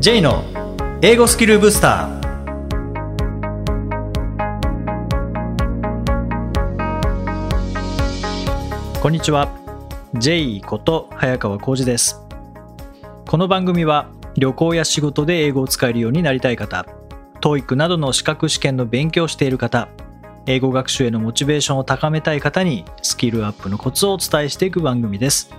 J の英語スキルブスター。こんにちは。J こと早川浩二です。この番組は旅行や仕事で英語を使えるようになりたい方 TOEIC などの資格試験の勉強をしている方英語学習へのモチベーションを高めたい方にスキルアップのコツをお伝えしていく番組です。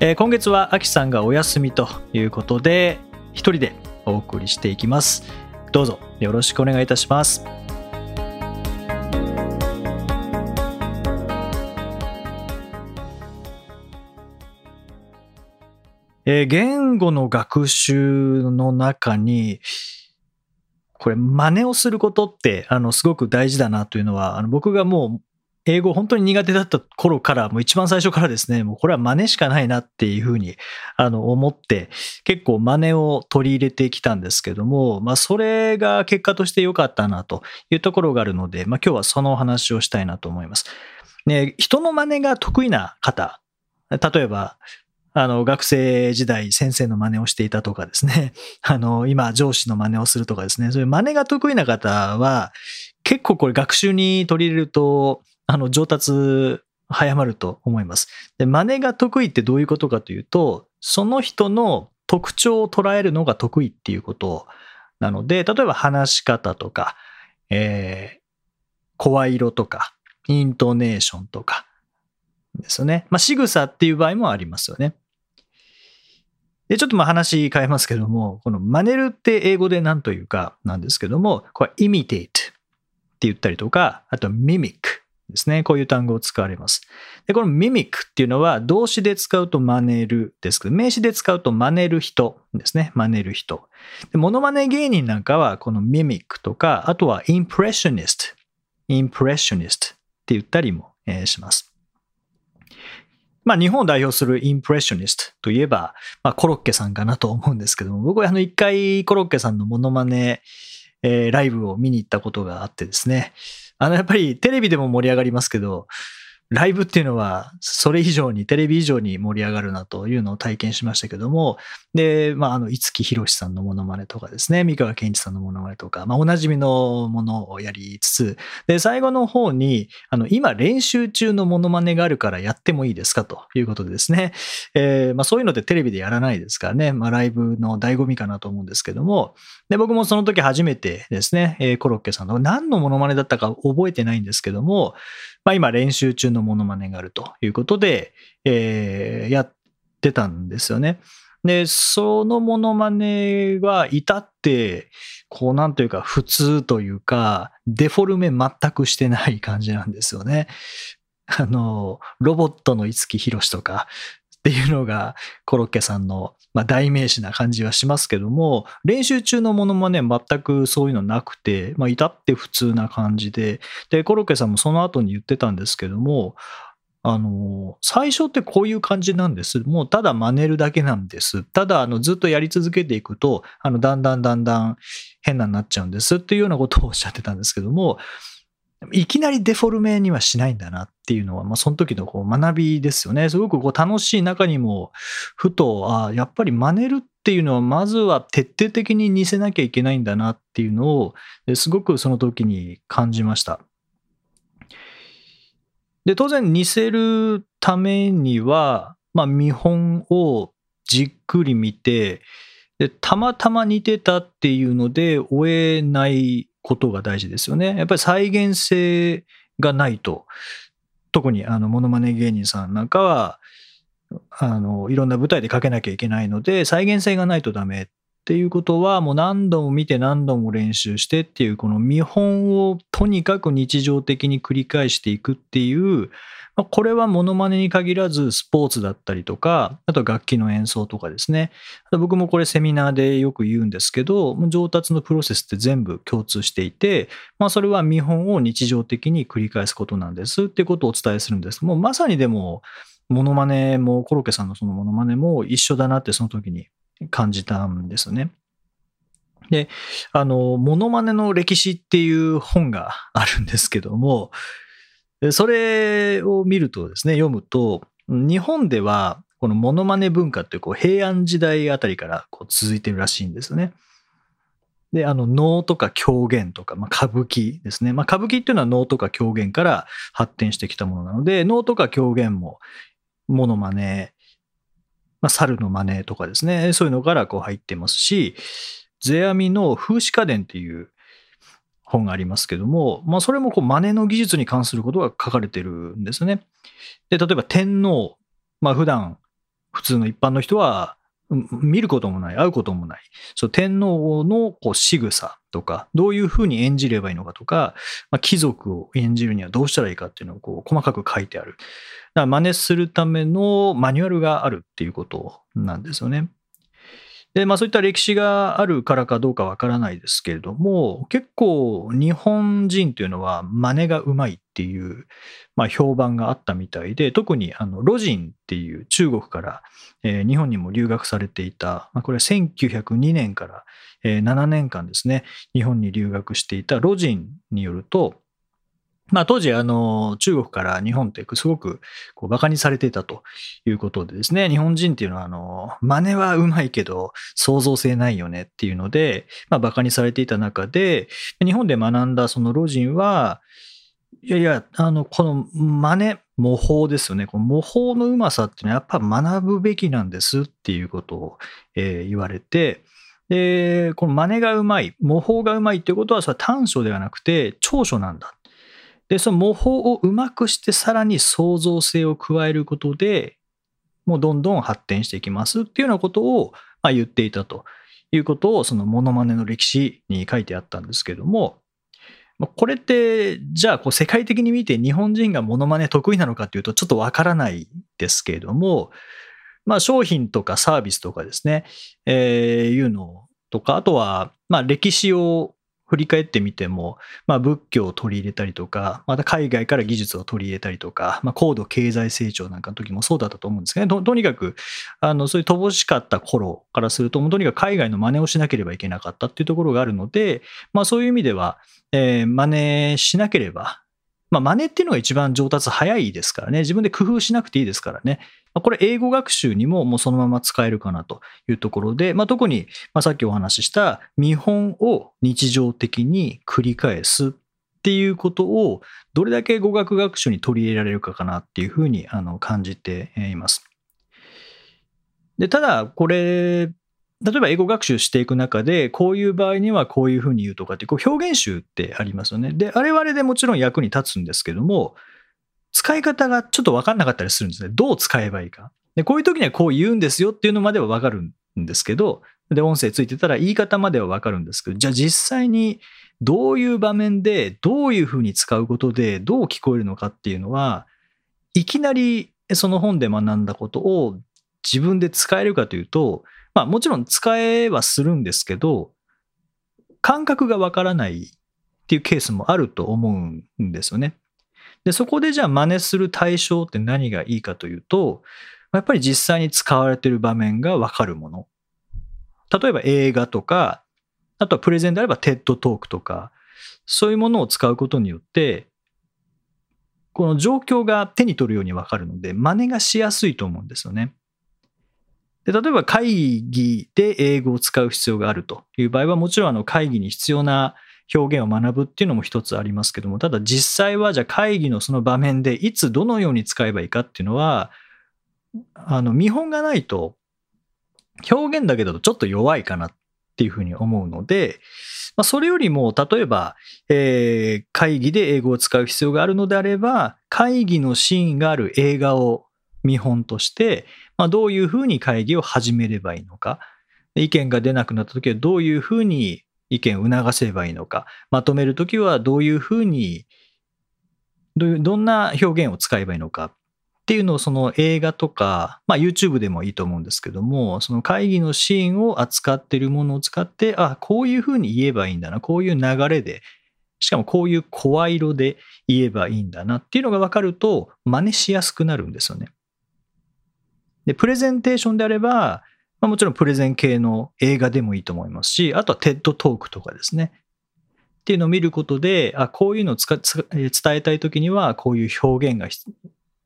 えー、今月はアキさんがお休みということで一人でお送りしていきます。どうぞよろしくお願いいたします。えー、言語の学習の中にこれ真似をすることってあのすごく大事だなというのはあの僕がもう英語本当に苦手だった頃から、もう一番最初からですね、もうこれは真似しかないなっていうふうにあの思って、結構真似を取り入れてきたんですけども、まあそれが結果として良かったなというところがあるので、まあ今日はそのお話をしたいなと思います。ね、人の真似が得意な方、例えば、あの、学生時代先生の真似をしていたとかですね。あの、今上司の真似をするとかですね。そういう真似が得意な方は、結構これ学習に取り入れると、あの、上達早まると思います。で、真似が得意ってどういうことかというと、その人の特徴を捉えるのが得意っていうことなので、例えば話し方とか、えー、声色とか、イントネーションとかですよね。まあ、仕草っていう場合もありますよね。で、ちょっとまあ話変えますけども、この真似るって英語で何というかなんですけども、これ imitate って言ったりとか、あと mimic ですね。こういう単語を使われます。で、この mimic っていうのは動詞で使うと真似るですけど、名詞で使うと真似る人ですね。真似る人。で、モノマネ芸人なんかはこの mimic とか、あとは impressionist、impressionist って言ったりも、します。まあ、日本を代表するインプレッショニストといえば、まあ、コロッケさんかなと思うんですけども、僕はあの一回コロッケさんのモノマネ、えー、ライブを見に行ったことがあってですね、あの、やっぱりテレビでも盛り上がりますけど、ライブっていうのは、それ以上に、テレビ以上に盛り上がるなというのを体験しましたけども、で、まあ、あの、五木ひろしさんのモノマネとかですね、三河健一さんのモノマネとか、まあ、おなじみのものをやりつつ、で、最後の方に、あの、今練習中のモノマネがあるからやってもいいですかということでですね、えー、まあ、そういうのってテレビでやらないですからね、まあ、ライブの醍醐味かなと思うんですけども、で、僕もその時初めてですね、えー、コロッケさんの何のモノマネだったか覚えてないんですけども、まあ、今練習中ののモノマネがあるということで、えー、やってたんですよね。で、そのモノマネは至って、こうなんというか普通というか、デフォルメ全くしてない感じなんですよね。あの、ロボットの五木ひろしとかっていうのがコロッケさんのまあ、代名詞な感じはしますけども、練習中のものもね、全くそういうのなくて、まあ、至って普通な感じで、で、コロッケさんもその後に言ってたんですけども、あの、最初ってこういう感じなんです。もうただ真似るだけなんです。ただ、あの、ずっとやり続けていくと、あの、だんだんだんだん変なになっちゃうんですっていうようなことをおっしゃってたんですけども、いきなりデフォルメにはしないんだなっていうのは、まあ、その時のこう学びですよね。すごくこう楽しい中にも、ふと、あやっぱり真似るっていうのは、まずは徹底的に似せなきゃいけないんだなっていうのを、すごくその時に感じました。で、当然似せるためには、まあ、見本をじっくり見て、でたまたま似てたっていうので追えないことが大事ですよね。やっぱり再現性がないと、特にあの、モノマネ芸人さんなんかは、あの、いろんな舞台でかけなきゃいけないので、再現性がないとダメっていうことは、もう何度も見て何度も練習してっていう、この見本をとにかく日常的に繰り返していくっていう、これはモノマネに限らずスポーツだったりとか、あと楽器の演奏とかですね。僕もこれセミナーでよく言うんですけど、上達のプロセスって全部共通していて、まあそれは見本を日常的に繰り返すことなんですっていうことをお伝えするんです。もうまさにでも、モノマネも、コロッケさんのそのモノマネも一緒だなってその時に感じたんですよね。で、あの、モノマネの歴史っていう本があるんですけども、それを見るとですね、読むと、日本ではこのモノマネ文化ってこう平安時代あたりからこう続いてるらしいんですね。で、あの、能とか狂言とか、まあ、歌舞伎ですね。まあ、歌舞伎っていうのは能とか狂言から発展してきたものなので、能とか狂言も、モノマネ、まあ、猿の真似とかですね、そういうのからこう入ってますし、世阿弥の風刺家電っていう本がありますけども、まあ、それもこう真似の技術に関することが書かれてるんですね。で、例えば天皇、まあ、普段普通の一般の人は見ることもない、会うこともない、そう天皇のこう仕草とか、どういうふうに演じればいいのかとか、まあ、貴族を演じるにはどうしたらいいかっていうのをこう細かく書いてある。だから真似するためのマニュアルがあるっていうことなんですよね。で、まあそういった歴史があるからかどうかわからないですけれども、結構日本人というのは真似がうまいっていう、まあ評判があったみたいで、特にあの、ロジンっていう中国から、えー、日本にも留学されていた、まあこれは1902年から、えー、7年間ですね、日本に留学していたロジンによると、まあ当時、あの、中国から日本ってすごくこう馬鹿にされていたということでですね、日本人っていうのは、あの、真似はうまいけど創造性ないよねっていうので、まあ馬鹿にされていた中で、日本で学んだその老人は、いやいや、あの、この真似、模倣ですよね。この模倣のうまさっていうのはやっぱ学ぶべきなんですっていうことを、えー、言われて、で、この真似がうまい、模倣がうまいっていうことは、それは短所ではなくて長所なんだ。で、その模倣をうまくしてさらに創造性を加えることで、もうどんどん発展していきますっていうようなことを、まあ、言っていたということを、そのモノマネの歴史に書いてあったんですけども、これって、じゃあこう世界的に見て日本人がモノマネ得意なのかっていうとちょっとわからないですけれども、まあ商品とかサービスとかですね、えー、いうのとか、あとは、まあ歴史を振り返ってみても、まあ、仏教を取り入れたりとか、また海外から技術を取り入れたりとか、まあ、高度経済成長なんかの時もそうだったと思うんですけど、とにかく、あの、そういう乏しかった頃からすると、もうとにかく海外の真似をしなければいけなかったっていうところがあるので、まあ、そういう意味では、えー、真似しなければ、まあ、真似っていうのが一番上達早いですからね。自分で工夫しなくていいですからね。これ英語学習にももうそのまま使えるかなというところで、まあ、特に、ま、さっきお話しした見本を日常的に繰り返すっていうことをどれだけ語学学習に取り入れられるかかなっていうふうにあの感じています。で、ただこれ例えば英語学習していく中で、こういう場合にはこういうふうに言うとかって、こう表現集ってありますよね。で、あれはあれでもちろん役に立つんですけども、使い方がちょっと分かんなかったりするんですね。どう使えばいいか。で、こういう時にはこう言うんですよっていうのまでは分かるんですけど、で、音声ついてたら言い方までは分かるんですけど、じゃあ実際にどういう場面でどういうふうに使うことでどう聞こえるのかっていうのは、いきなりその本で学んだことを自分で使えるかというと、まあもちろん使えはするんですけど、感覚がわからないっていうケースもあると思うんですよね。で、そこでじゃあ真似する対象って何がいいかというと、やっぱり実際に使われている場面がわかるもの。例えば映画とか、あとはプレゼンであれば TED トークとか、そういうものを使うことによって、この状況が手に取るようにわかるので、真似がしやすいと思うんですよね。で例えば会議で英語を使う必要があるという場合は、もちろんあの会議に必要な表現を学ぶっていうのも一つありますけども、ただ実際はじゃあ会議のその場面でいつどのように使えばいいかっていうのは、あの見本がないと表現だけだとちょっと弱いかなっていうふうに思うので、まあ、それよりも例えば、えー、会議で英語を使う必要があるのであれば、会議のシーンがある映画を見本として、まあ、どういうふうに会議を始めればいいのか、意見が出なくなった時はどういうふうに意見を促せばいいのか、まとめるときはどういうふうにどういうどんな表現を使えばいいのかっていうのをその映画とか、まあ、YouTube でもいいと思うんですけども、その会議のシーンを扱っているものを使って、あ、こういうふうに言えばいいんだな、こういう流れで、しかもこういう声色で言えばいいんだなっていうのが分かると、真似しやすくなるんですよね。で、プレゼンテーションであれば、まあ、もちろんプレゼン系の映画でもいいと思いますし、あとは TED トークとかですね。っていうのを見ることで、あ、こういうのを伝えたいときには、こういう表現が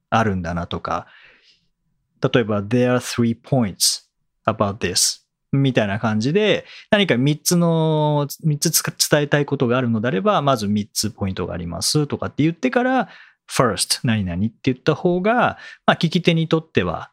あるんだなとか、例えば、there are three points about this みたいな感じで、何か3つの、3つ伝えたいことがあるのであれば、まず3つポイントがありますとかって言ってから、first 何々って言った方が、まあ、聞き手にとっては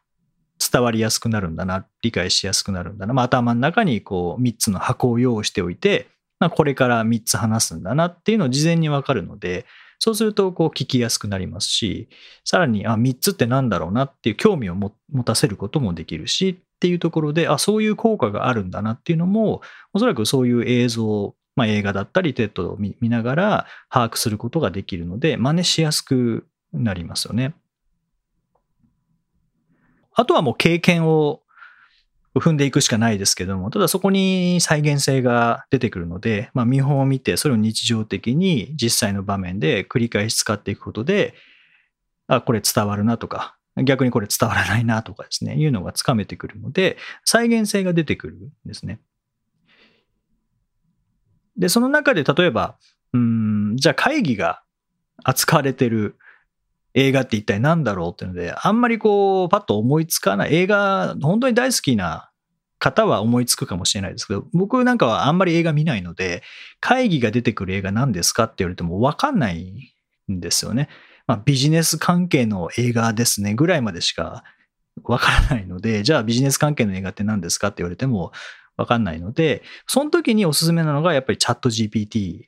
伝わりやすくなるんだな、理解しやすくなるんだな。まあ、頭の中にこう3つの箱を用意しておいて、まあ、これから3つ話すんだなっていうのを事前にわかるので、そうするとこう聞きやすくなりますし、さらに、あ、3つって何だろうなっていう興味を持たせることもできるしっていうところで、あ、そういう効果があるんだなっていうのも、おそらくそういう映像、まあ、映画だったり、 TED を見ながら把握することができるので、真似しやすくなりますよね。あとはもう経験を踏んでいくしかないですけども、ただそこに再現性が出てくるので、まあ、見本を見て、それを日常的に実際の場面で繰り返し使っていくことで、あ、これ伝わるなとか、逆にこれ伝わらないなとかですね、いうのがつかめてくるので、再現性が出てくるんですね。で、その中で例えば、うん、じゃあ会議が扱われてる映画って一体何だろうっていうので、あんまりこう、パッと思いつかない。映画、本当に大好きな方は思いつくかもしれないですけど、僕なんかはあんまり映画見ないので、会議が出てくる映画何ですかって言われてもわかんないんですよね。まあ、ビジネス関係の映画ですね、ぐらいまでしかわからないので、じゃあビジネス関係の映画って何ですかって言われてもわかんないので、その時におすすめなのがやっぱりチャット GPT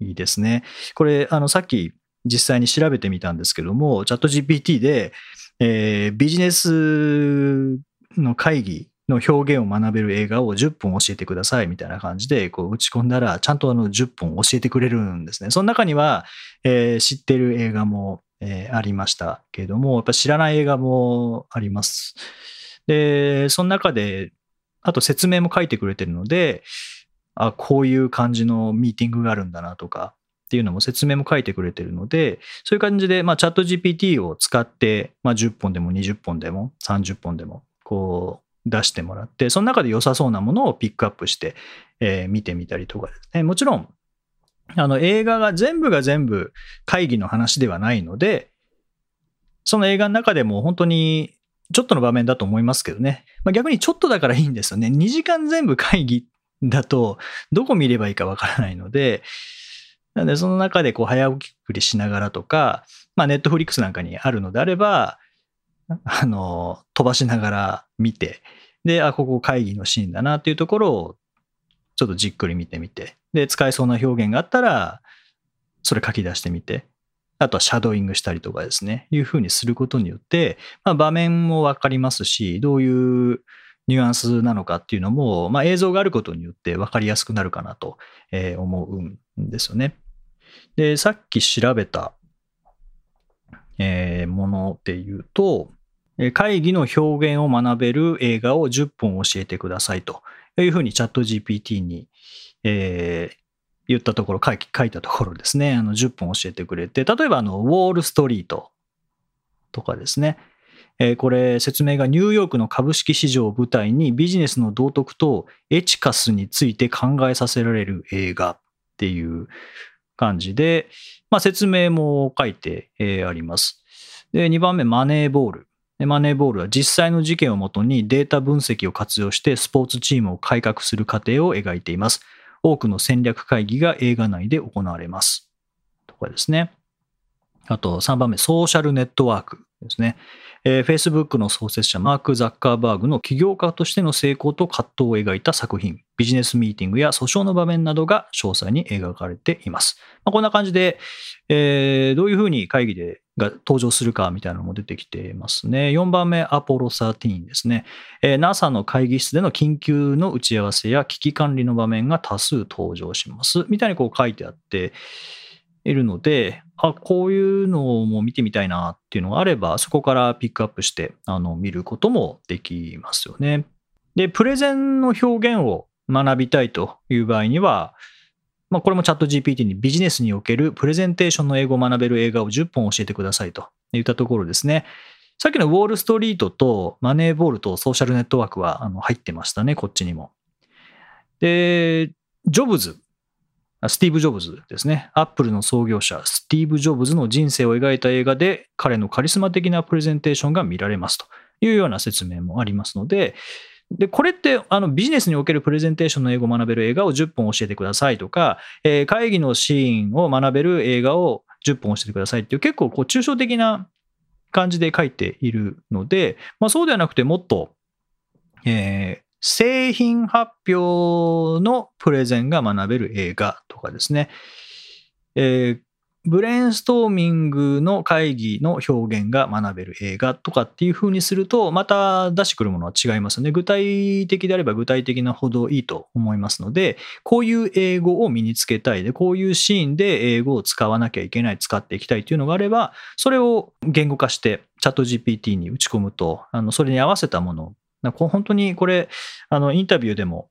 ですね。これ、あの、さっき実際に調べてみたんですけども、チャット GPT で、えー、ビジネスの会議の表現を学べる映画を10本教えてくださいみたいな感じでこう打ち込んだら、ちゃんとあの10本教えてくれるんですね。その中には、えー、知ってる映画も、えー、ありましたけれども、やっぱ知らない映画もあります。で、その中で、あと説明も書いてくれてるので、あ、こういう感じのミーティングがあるんだなとか、っていうのも説明も書いてくれてるので、そういう感じで、まあ、チャット GPT を使って、まあ、10本でも20本でも30本でも、こう、出してもらって、その中で良さそうなものをピックアップして、えー、見てみたりとかですね。もちろん、あの、映画が全部が全部会議の話ではないので、その映画の中でも本当にちょっとの場面だと思いますけどね。まあ、逆にちょっとだからいいんですよね。2時間全部会議だと、どこ見ればいいかわからないので、なので、その中でこう早送りしながらとか、まあ、ネットフリックスなんかにあるのであれば、あの、飛ばしながら見て、で、あ、ここ会議のシーンだなっていうところを、ちょっとじっくり見てみて、で、使えそうな表現があったら、それ書き出してみて、あとはシャドーイングしたりとかですね、いうふうにすることによって、まあ、場面もわかりますし、どういうニュアンスなのかっていうのも、まあ、映像があることによって分かりやすくなるかなと思うんですよね。で、さっき調べた、えー、もので言うと、会議の表現を学べる映画を10本教えてくださいというふうにチャット GPT に、えー、言ったところ書い、書いたところですね、あの10本教えてくれて、例えばあの、ウォールストリートとかですね、えー、これ説明がニューヨークの株式市場を舞台にビジネスの道徳とエチカスについて考えさせられる映画っていう感じで、まあ、説明も書いて、あります。で、2番目、マネーボール。マネーボールは実際の事件をもとにデータ分析を活用してスポーツチームを改革する過程を描いています。多くの戦略会議が映画内で行われます。とかですね。あと3番目、ソーシャルネットワークですね。えー、Facebook の創設者マーク・ザッカーバーグの起業家としての成功と葛藤を描いた作品、ビジネスミーティングや訴訟の場面などが詳細に描かれています。まあ、こんな感じで、えー、どういうふうに会議でが登場するかみたいなのも出てきていますね。4番目、アポロ13ですね、えー。NASA の会議室での緊急の打ち合わせや危機管理の場面が多数登場します。みたいにこう書いてあって、いるので、あ、こういうのも見てみたいなっていうのがあれば、そこからピックアップしてあの見ることもできますよね。で、プレゼンの表現を学びたいという場合には、まあ、これもチャット GPT にビジネスにおけるプレゼンテーションの英語を学べる映画を10本教えてくださいと言ったところですね。さっきのウォールストリートとマネーボールとソーシャルネットワークはあの入ってましたね、こっちにも。で、ジョブズスティーブ・ジョブズですね。アップルの創業者、スティーブ・ジョブズの人生を描いた映画で、彼のカリスマ的なプレゼンテーションが見られますというような説明もありますので、で、これってあのビジネスにおけるプレゼンテーションの英語を学べる映画を10本教えてくださいとか、えー、会議のシーンを学べる映画を10本教えてくださいっていう結構こう抽象的な感じで書いているので、まあ、そうではなくてもっと、えー、製品発表のプレゼンが学べる映画とかですね、えー、ブレインストーミングの会議の表現が学べる映画とかっていう風にすると、また出してくるものは違いますね。具体的であれば具体的なほどいいと思いますので、こういう英語を身につけたいで、こういうシーンで英語を使わなきゃいけない、使っていきたいというのがあれば、それを言語化してチャット GPT に打ち込むと、あのそれに合わせたものな本当にこれ、あの、インタビューでも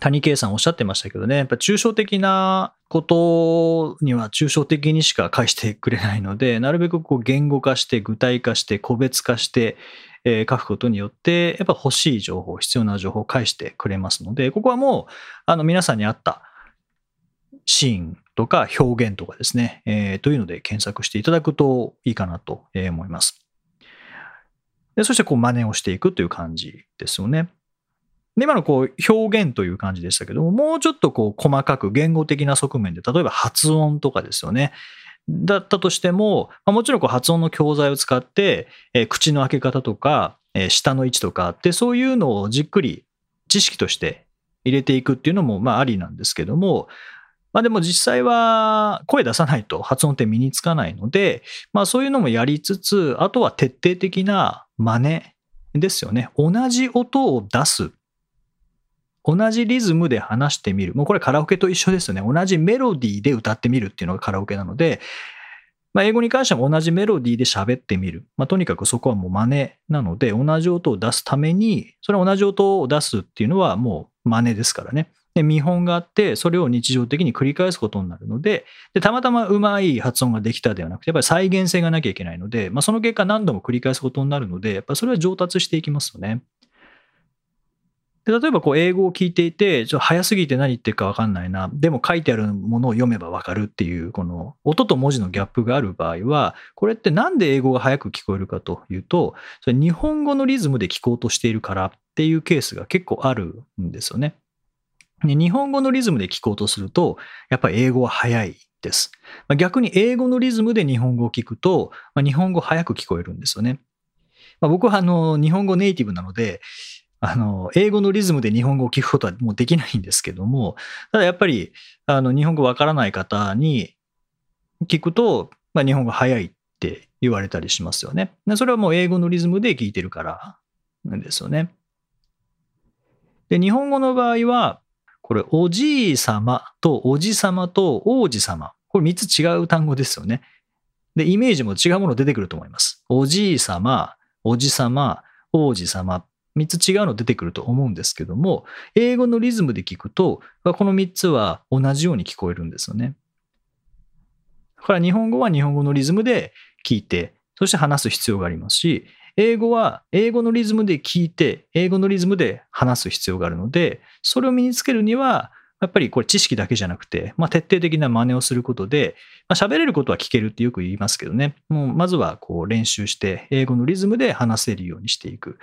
谷圭さんおっしゃってましたけどね、やっぱ抽象的なことには抽象的にしか返してくれないので、なるべくこう言語化して具体化して個別化して、えー、書くことによって、やっぱ欲しい情報、必要な情報を返してくれますので、ここはもう、あの皆さんに合ったシーンとか表現とかですね、えー、というので検索していただくといいかなと思います。でそしてこう真似をしていくという感じですよね。で、今のこう表現という感じでしたけども、もうちょっとこう細かく言語的な側面で、例えば発音とかですよね。だったとしても、ま、もちろんこう発音の教材を使って、え、口の開け方とか、え、舌の位置とかって、そういうのをじっくり知識として入れていくっていうのもまあありなんですけども、まあでも実際は声出さないと発音って身につかないので、まあそういうのもやりつつ、あとは徹底的な真似ですよね。同じ音を出す同じリズムで話してみる。もうこれカラオケと一緒ですよね。同じメロディーで歌ってみるっていうのがカラオケなので、まあ、英語に関しても同じメロディーで喋ってみる。まあ、とにかくそこはもう真似なので、同じ音を出すために、それは同じ音を出すっていうのはもう真似ですからね。で、見本があって、それを日常的に繰り返すことになるので、でたまたまうまい発音ができたではなくて、やっぱり再現性がなきゃいけないので、まあ、その結果何度も繰り返すことになるので、やっぱりそれは上達していきますよね。で例えばこう英語を聞いていて、ちょっと早すぎて何言ってるか分かんないな、でも書いてあるものを読めば分かるっていう、この音と文字のギャップがある場合は、これってなんで英語が早く聞こえるかというと、それ日本語のリズムで聞こうとしているからっていうケースが結構あるんですよね。日本語のリズムで聞こうとすると、やっぱり英語は早いです。ま逆に英語のリズムで日本語を聞くとま、日本語早く聞こえるんですよね。ま僕はあの日本語ネイティブなので、あの、英語のリズムで日本語を聞くことはもうできないんですけども、ただやっぱり、あの、日本語わからない方に聞くと、まあ、日本語早いって言われたりしますよね。それはもう英語のリズムで聞いてるからなんですよね。で、日本語の場合は、これ、おじい様とおじ様と王子様。これ3つ違う単語ですよね。で、イメージも違うもの出てくると思います。おじい様、おじ様、王子様。3つ違うの出てくると思うんですけども、英語のリズムで聞くと、この3つは同じように聞こえるんですよね。だから日本語は日本語のリズムで聞いて、そして話す必要がありますし、英語は英語のリズムで聞いて、英語のリズムで話す必要があるので、それを身につけるには、やっぱりこれ知識だけじゃなくて、まあ、徹底的な真似をすることで、まあ、喋れることは聞けるってよく言いますけどね、もうまずはこう練習して、英語のリズムで話せるようにしていく。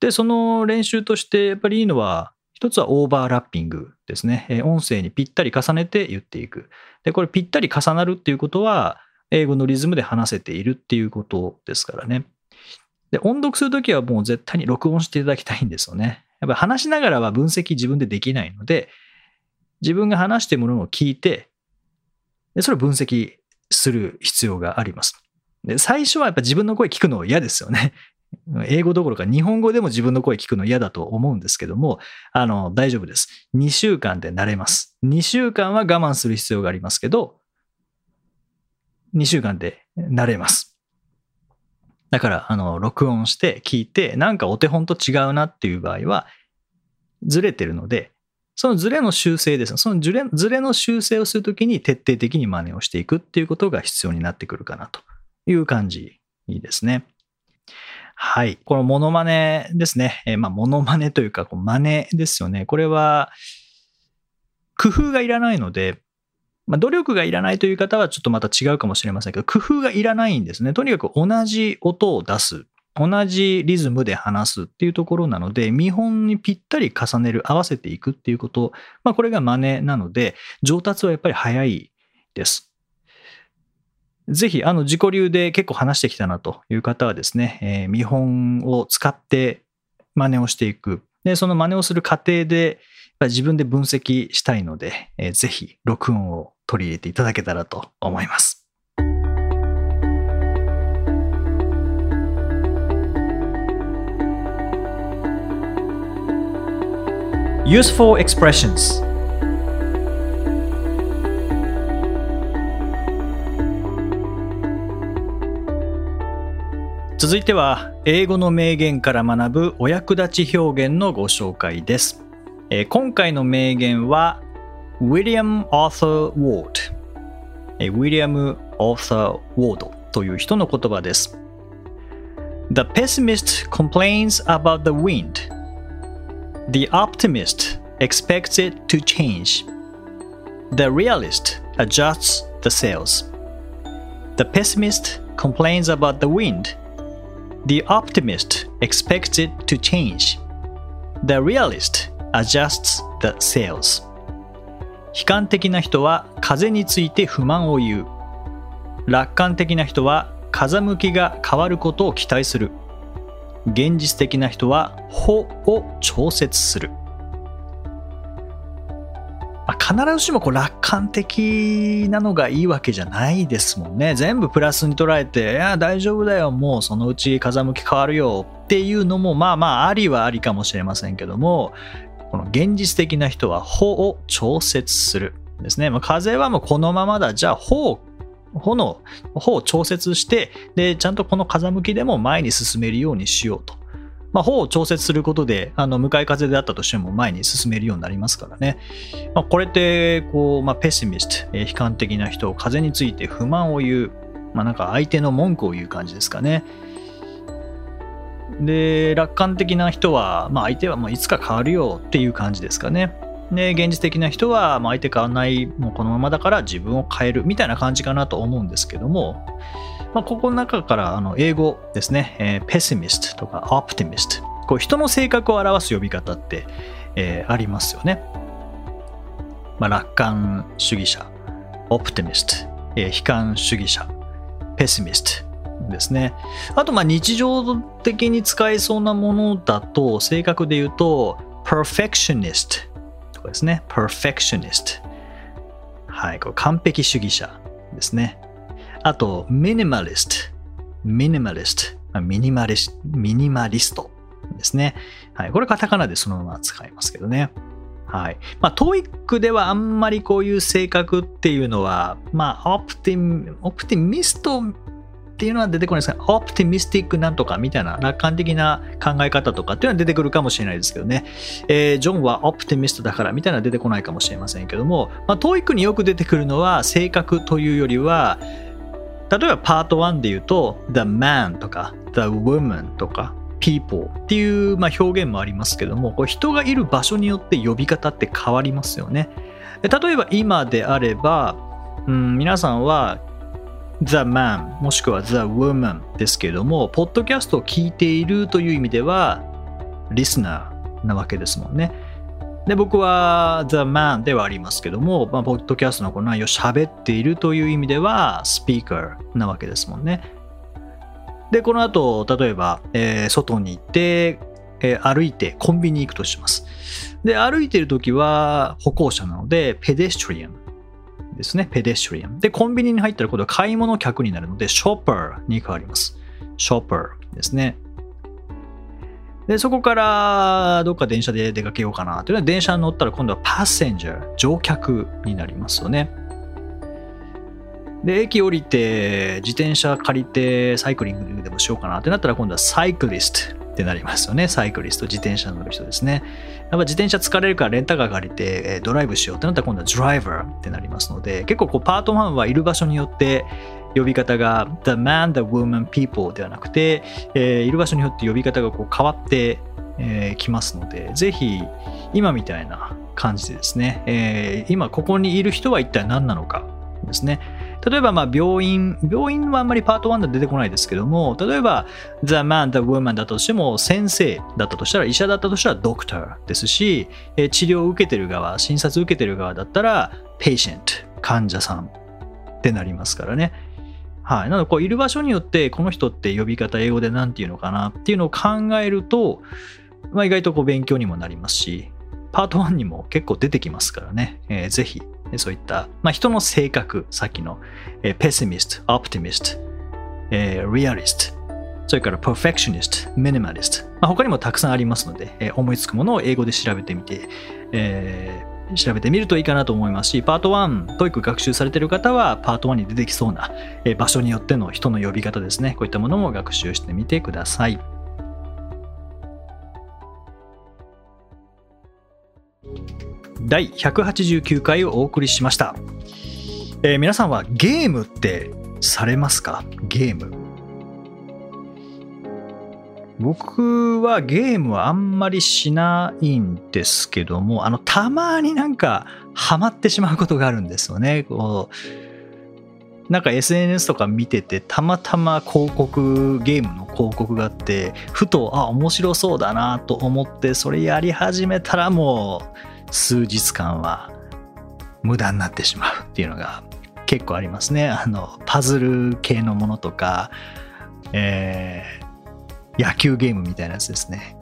で、その練習としてやっぱりいいのは、一つはオーバーラッピングですね。音声にぴったり重ねて言っていく。で、これぴったり重なるっていうことは、英語のリズムで話せているっていうことですからね。で、音読するときはもう絶対に録音していただきたいんですよね。やっぱり話しながらは分析自分でできないので、自分が話しているものを聞いて、でそれを分析する必要があります。で最初はやっぱ自分の声聞くの嫌ですよね。英語どころか日本語でも自分の声聞くの嫌だと思うんですけども、あの、大丈夫です。2週間で慣れます。2週間は我慢する必要がありますけど、2週間で慣れます。だから、あの、録音して聞いて、なんかお手本と違うなっていう場合は、ずれてるので、そのずれの修正です。そのずれずれの修正をするときに徹底的に真似をしていくっていうことが必要になってくるかなという感じですね。はい。このモノマネですね。えー、まあ、モノマネというか、真似ですよね。これは、工夫がいらないので、まあ、努力がいらないという方はちょっとまた違うかもしれませんけど、工夫がいらないんですね。とにかく同じ音を出す。同じリズムで話すっていうところなので、見本にぴったり重ねる、合わせていくっていうこと、まあ、これが真似なので、上達はやっぱり早いです。ぜひ、あの、自己流で結構話してきたなという方はですね、えー、見本を使って真似をしていく。で、その真似をする過程で、自分で分析したいので、えー、ぜひ、録音を取り入れていただけたらと思います。Useful expressions 続いては英語の名言から学ぶお役立ち表現のご紹介です、えー、今回の名言はウィリアム・アーサー・ウォード、えー、ウィリアム・アーサー・ウォードという人の言葉です The pessimist complains about the wind The optimist expects it to change. The realist adjusts the sails. The pessimist complains about the wind. The optimist expects it to change. The realist adjusts the sails. 悲観的な人は風について不満を言う。楽観的な人は風向きが変わることを期待する。現実的な人は法を調節する。まあ、必ずしもこう楽観的なのがいいわけじゃないですもんね。全部プラスに捉えて、いや、大丈夫だよ、もうそのうち風向き変わるよっていうのも、まあまあ、ありはありかもしれませんけども、この現実的な人は法を調節する。ですね。まあ、風はもうこのままだ。じゃあ、法を方の方を調節して、で、ちゃんとこの風向きでも前に進めるようにしようと。まあ、方を調節することで、あの、向かい風であったとしても前に進めるようになりますからね。まあ、これって、こう、まあ、ペシミスト、えー、悲観的な人、風について不満を言う。まあ、なんか相手の文句を言う感じですかね。で、楽観的な人は、まあ、相手はもういつか変わるよっていう感じですかね。で、現実的な人は、まあ、相手変わらない、もうこのままだから自分を変えるみたいな感じかなと思うんですけども、まあ、ここの中からあの英語ですね、えー、ペシミストとかオプティミスト、こう人の性格を表す呼び方って、えー、ありますよね。まあ、楽観主義者、オプティミスト、えー、悲観主義者、ペシミスト、ですね。あと、まあ、日常的に使えそうなものだと、性格で言うと、perfectionist とかですね。perfectionist。はい、これ完璧主義者ですね。あと、minimalist。minimalist。ミニマリスミニマリストですね。はい、これカタカナでそのまま使いますけどね。はい。まあ、 TOEIC ではあんまりこういう性格っていうのは、まあ、オプティオプティミストっていうのは出てこないですが、オプティミスティックなんとかみたいな楽観的な考え方とかっていうのは出てくるかもしれないですけどね。えー、ジョンはオプティミストだからみたいなのは出てこないかもしれませんけども、まあ、 TOEIC によく出てくるのは性格というよりは、例えばパート1で言うと、the man とか the woman とか people っていう、まあ、表現もありますけども、こう人がいる場所によって呼び方って変わりますよね。例えば今であれば、うん、皆さんは The Man もしくは The Woman ですけれども、ポッドキャストを聞いているという意味では、リスナーなわけですもんね。で、僕は The Man ではありますけども、まあ、ポッドキャストのこの内容を喋っているという意味では、スピーカーなわけですもんね。で、この後、例えば、えー、外に行って、えー、歩いてコンビニに行くとします。で、歩いているときは歩行者なので、ペデストリアン。ですね。ペデストリアン。で、コンビニに入ったら今度は買い物客になるので、ショッパーに変わります。ショッパーですね。で、そこからどっか電車で出かけようかなというのは、電車に乗ったら今度はパッセンジャー、乗客になりますよね。で、駅降りて、自転車借りてサイクリングでもしようかなってなったら、今度はサイクリストってなりますよね。サイクリスト、自転車乗る人ですね。やっぱ自転車疲れるからレンタカー借りてドライブしようってなったら今度はドライバーってなりますので、結構こうパート1はいる場所によって呼び方が the man, the woman, people ではなくて、えー、いる場所によって呼び方がこう変わってえー、ますので、ぜひ今みたいな感じでですね、えー、今ここにいる人は一体何なのかですね。例えば、まあ、病院、病院はあんまりパート1で出てこないですけども、例えば、The Man, The Woman だとしても、先生だったとしたら、医者だったとしたら、Doctor ですし、治療を受けてる側、診察受けてる側だったら、Patient、患者さんってなりますからね。はい。なので、こう、いる場所によって、この人って呼び方、英語で何て言うのかなっていうのを考えると、まあ、意外とこう勉強にもなりますし、パート1にも結構出てきますからね、えー、ぜひそういった、まあ、人の性格、さっきの、えー、ペシミスト、オプティミスト、えー、リアリスト、それからパーフェクショニスト、ミニマリスト、まあ、他にもたくさんありますので、えー、思いつくものを英語で調べてみて、えー、調べてみるといいかなと思いますし、パート1、 TOEIC 学習されている方は、パート1に出てきそうな、えー、場所によっての人の呼び方ですね、こういったものも学習してみてください。第189回をお送りしました、えー、皆さんはゲームってされますか？ゲーム。僕はゲームはあんまりしないんですけどもあのたまになんかハマってしまうことがあるんですよね。こうなんか SNS とか見ててたまたま広告ゲームの広告があってふとあ面白そうだなと思ってそれやり始めたらもう数日間は無駄になってしまうっていうのが結構ありますね。あの、パズル系のものとか、えー、野球ゲームみたいなやつですね。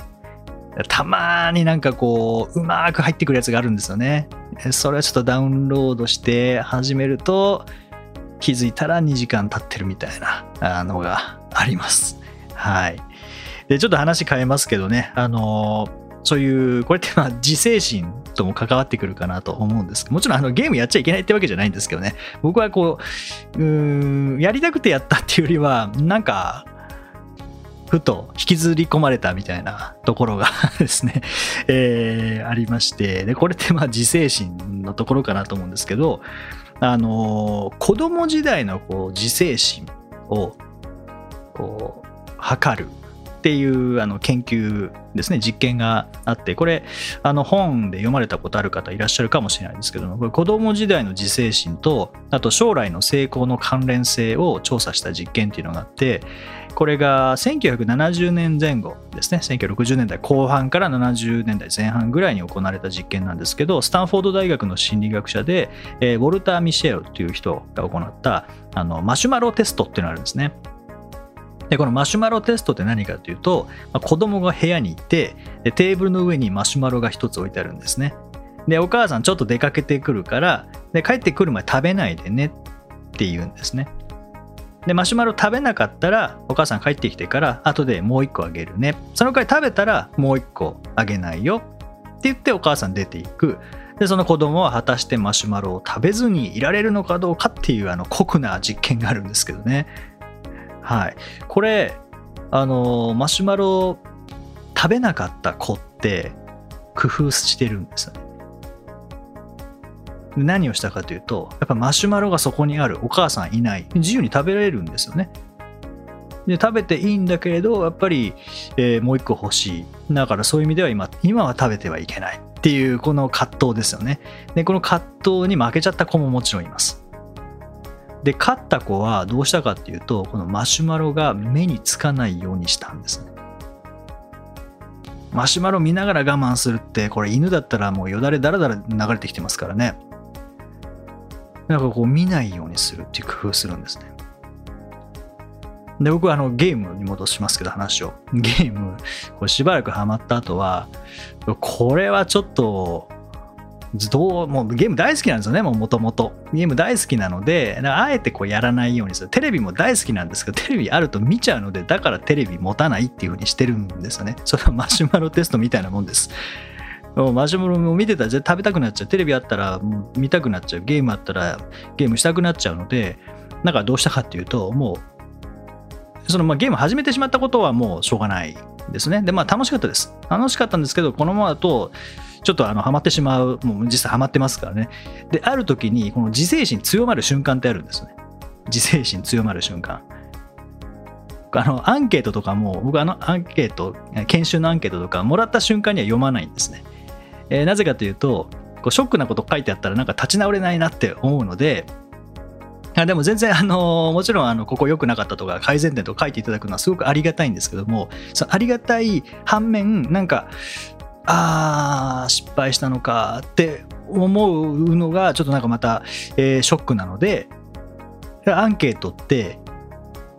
たまになんかこう、うまく入ってくるやつがあるんですよね。それはちょっとダウンロードして始めると、気づいたら2時間経ってるみたいなのがあります。はい。で、ちょっと話変えますけどね、あのそういう、これってまあ自制心とも関わってくるかなと思うんですけど、もちろんあのゲームやっちゃいけないってわけじゃないんですけどね、僕はこう、うん、やりたくてやったっていうよりは、なんか、ふと引きずり込まれたみたいなところがですね、えー、ありまして、で、これってまあ自制心のところかなと思うんですけど、あの、子供時代のこう自制心を、こう、測るっていうあの研究ですね、実験があって、これ、あの本で読まれたことある方いらっしゃるかもしれないんですけども、これ子供時代の自制心と、あと将来の成功の関連性を調査した実験っていうのがあって、これが1970年前後ですね、1960年代後半から70年代前半ぐらいに行われた実験なんですけど、スタンフォード大学の心理学者で、えー、ウォルター・ミシェルという人が行ったあのマシュマロテストっていうのがあるんですね。で、このマシュマロテストって何かというと、まあ、子供が部屋にいてで、テーブルの上にマシュマロが一つ置いてあるんですね。で、お母さんちょっと出かけてくるから、で帰ってくるまで食べないでねって言うんですね。で、マシュマロ食べなかったら、お母さん帰ってきてから、後でもう一個あげるね。その回食べたら、もう一個あげないよ。って言ってお母さん出ていく。で、その子供は果たしてマシュマロを食べずにいられるのかどうかっていうあの酷な実験があるんですけどね。はい。これ、あの、マシュマロ食べなかった子って工夫してるんですよね。何をしたかというと、やっぱマシュマロがそこにある、お母さんいない、自由に食べられるんですよね。で、食べていいんだけれど、やっぱり、えー、もう一個欲しい。だからそういう意味では今、今は食べてはいけないっていう、この葛藤ですよね。で、この葛藤に負けちゃった子ももちろんいます。で勝った子はどうしたかっていうとこのマシュマロが目につかないようにしたんですね。マシュマロ見ながら我慢するってこれ犬だったらもうよだれだらだら流れてきてますからね。なんかこう見ないようにするっていう工夫するんですね。で僕はあのゲームに戻しますけど話を。ゲームこれしばらくハマった後はこれはちょっとどうもうゲーム大好きなんですよね、もともと。ゲーム大好きなので、あえてこうやらないようにする。テレビも大好きなんですけど、テレビあると見ちゃうので、だからテレビ持たないっていう風にしてるんですよね。それはマシュマロテストみたいなもんです。マシュマロも見てたら絶対食べたくなっちゃう。テレビあったら見たくなっちゃう。ゲームあったらゲームしたくなっちゃうので、だからどうしたかっていうと、もう、そのまあゲーム始めてしまったことはもうしょうがないですね。で、まあ楽しかったです。楽しかったんですけど、このままだと、ちょっとあのハマってしまう、もう実際ハマってますからね。で、ある時に、この自制心強まる瞬間ってあるんですね。自制心強まる瞬間。あのアンケートとかも僕あのアンケート研修のアンケートとかもらった瞬間には読まないんですね、えー、なぜかというとこうショックなこと書いてあったらなんか立ち直れないなって思うのででも全然、あのもちろんあのここ良くなかったとか改善点とか書いていただくのはすごくありがたいんですけどもそのありがたい反面なんかあー失敗したのかって思うのがちょっとなんかまた、えー、ショックなのでアンケートって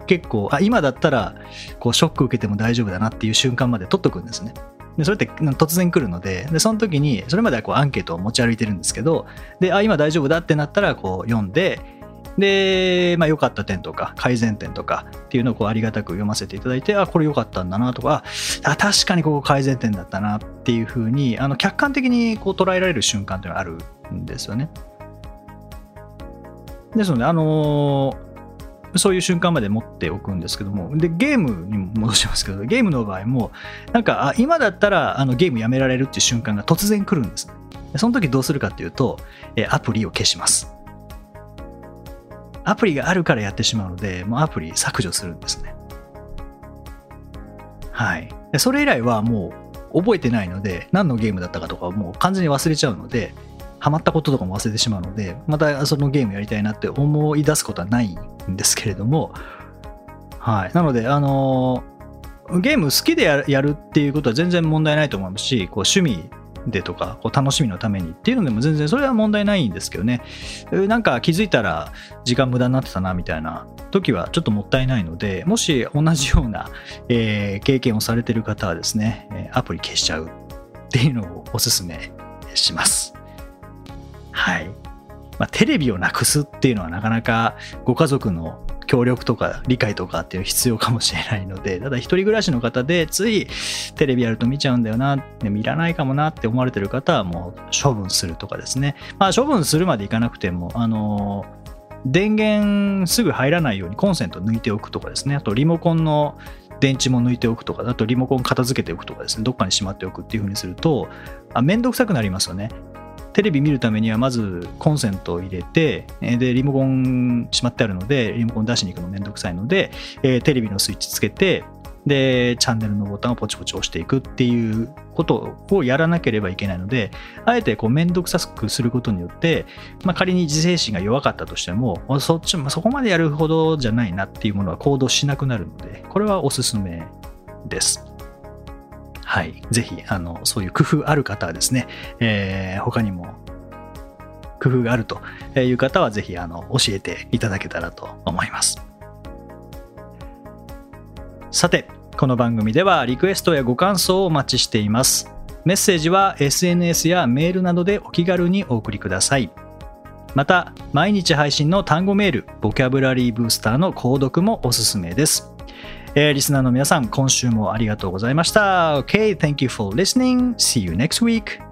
結構あ今だったらこうショック受けても大丈夫だなっていう瞬間まで取っとくんですね。でそれって突然来るのででその時にそれまではこうアンケートを持ち歩いてるんですけどであ今大丈夫だってなったらこう読んでで、まあ、良かった点とか改善点とかっていうのをこうありがたく読ませていただいてあこれ良かったんだなとかあ確かにここ改善点だったなっていうふうにあの客観的にこう捉えられる瞬間っていうのがあるんですよね。ですので、あのーそういう瞬間まで持っておくんですけども、で、ゲームにも戻しますけど、ゲームの場合も、なんか、あ今だったらあのゲームやめられるっていう瞬間が突然来るんです。その時どうするかっていうと、えアプリを消します。アプリがあるからやってしまうので、もうアプリ削除するんですね。はい。それ以来はもう覚えてないので、何のゲームだったかとかもう完全に忘れちゃうので、ハマったこととかも忘れてしまうので、またそのゲームやりたいなって思い出すことはないんですけれども、はい。なので、あのゲーム好きでやるっていうことは全然問題ないと思うし、こう趣味でとかこう楽しみのためにっていうのでも全然それは問題ないんですけどねなんか気づいたら時間無駄になってたなみたいな時はちょっともったいないのでもし同じような、えー、経験をされてる方はですねアプリ消しちゃうっていうのをおすすめしますはい。まあ、テレビをなくすっていうのはなかなかご家族の協力とか理解とかっていう必要かもしれないので、ただ一人暮らしの方でついテレビやると見ちゃうんだよな、でもいらないかもなって思われてる方はもう処分するとかですね。まあ処分するまでいかなくても、あの電源すぐ入らないようにコンセント抜いておくとかですね。あとリモコンの電池も抜いておくとか、あとリモコン片付けておくとかですね、どっかにしまっておくっていう風にすると、あめんどくさくなりますよね。テレビ見るためにはまずコンセントを入れて、で、リモコンしまってあるので、リモコン出しに行くのめんどくさいので、え、テレビのスイッチつけて、で、チャンネルのボタンをポチポチ押していくっていうことをやらなければいけないので、あえてこうめんどくさくすることによって、まあ、仮に自制心が弱かったとしても、そっち、まあ、そこまでやるほどじゃないなっていうものは行動しなくなるので、これはおすすめです。はい。ぜひ、あの、そういう工夫ある方はですね、えー、他にも工夫があるという方は、ぜひ、あの、教えていただけたらと思います。さて、この番組ではリクエストやご感想をお待ちしています。メッセージは SNS やメールなどでお気軽にお送りください。また、毎日配信の単語メール、ボキャブラリーブースターの購読もおすすめです。えー、リスナーの皆さん、今週もありがとうございました。Okay, thank you for listening. See you next week.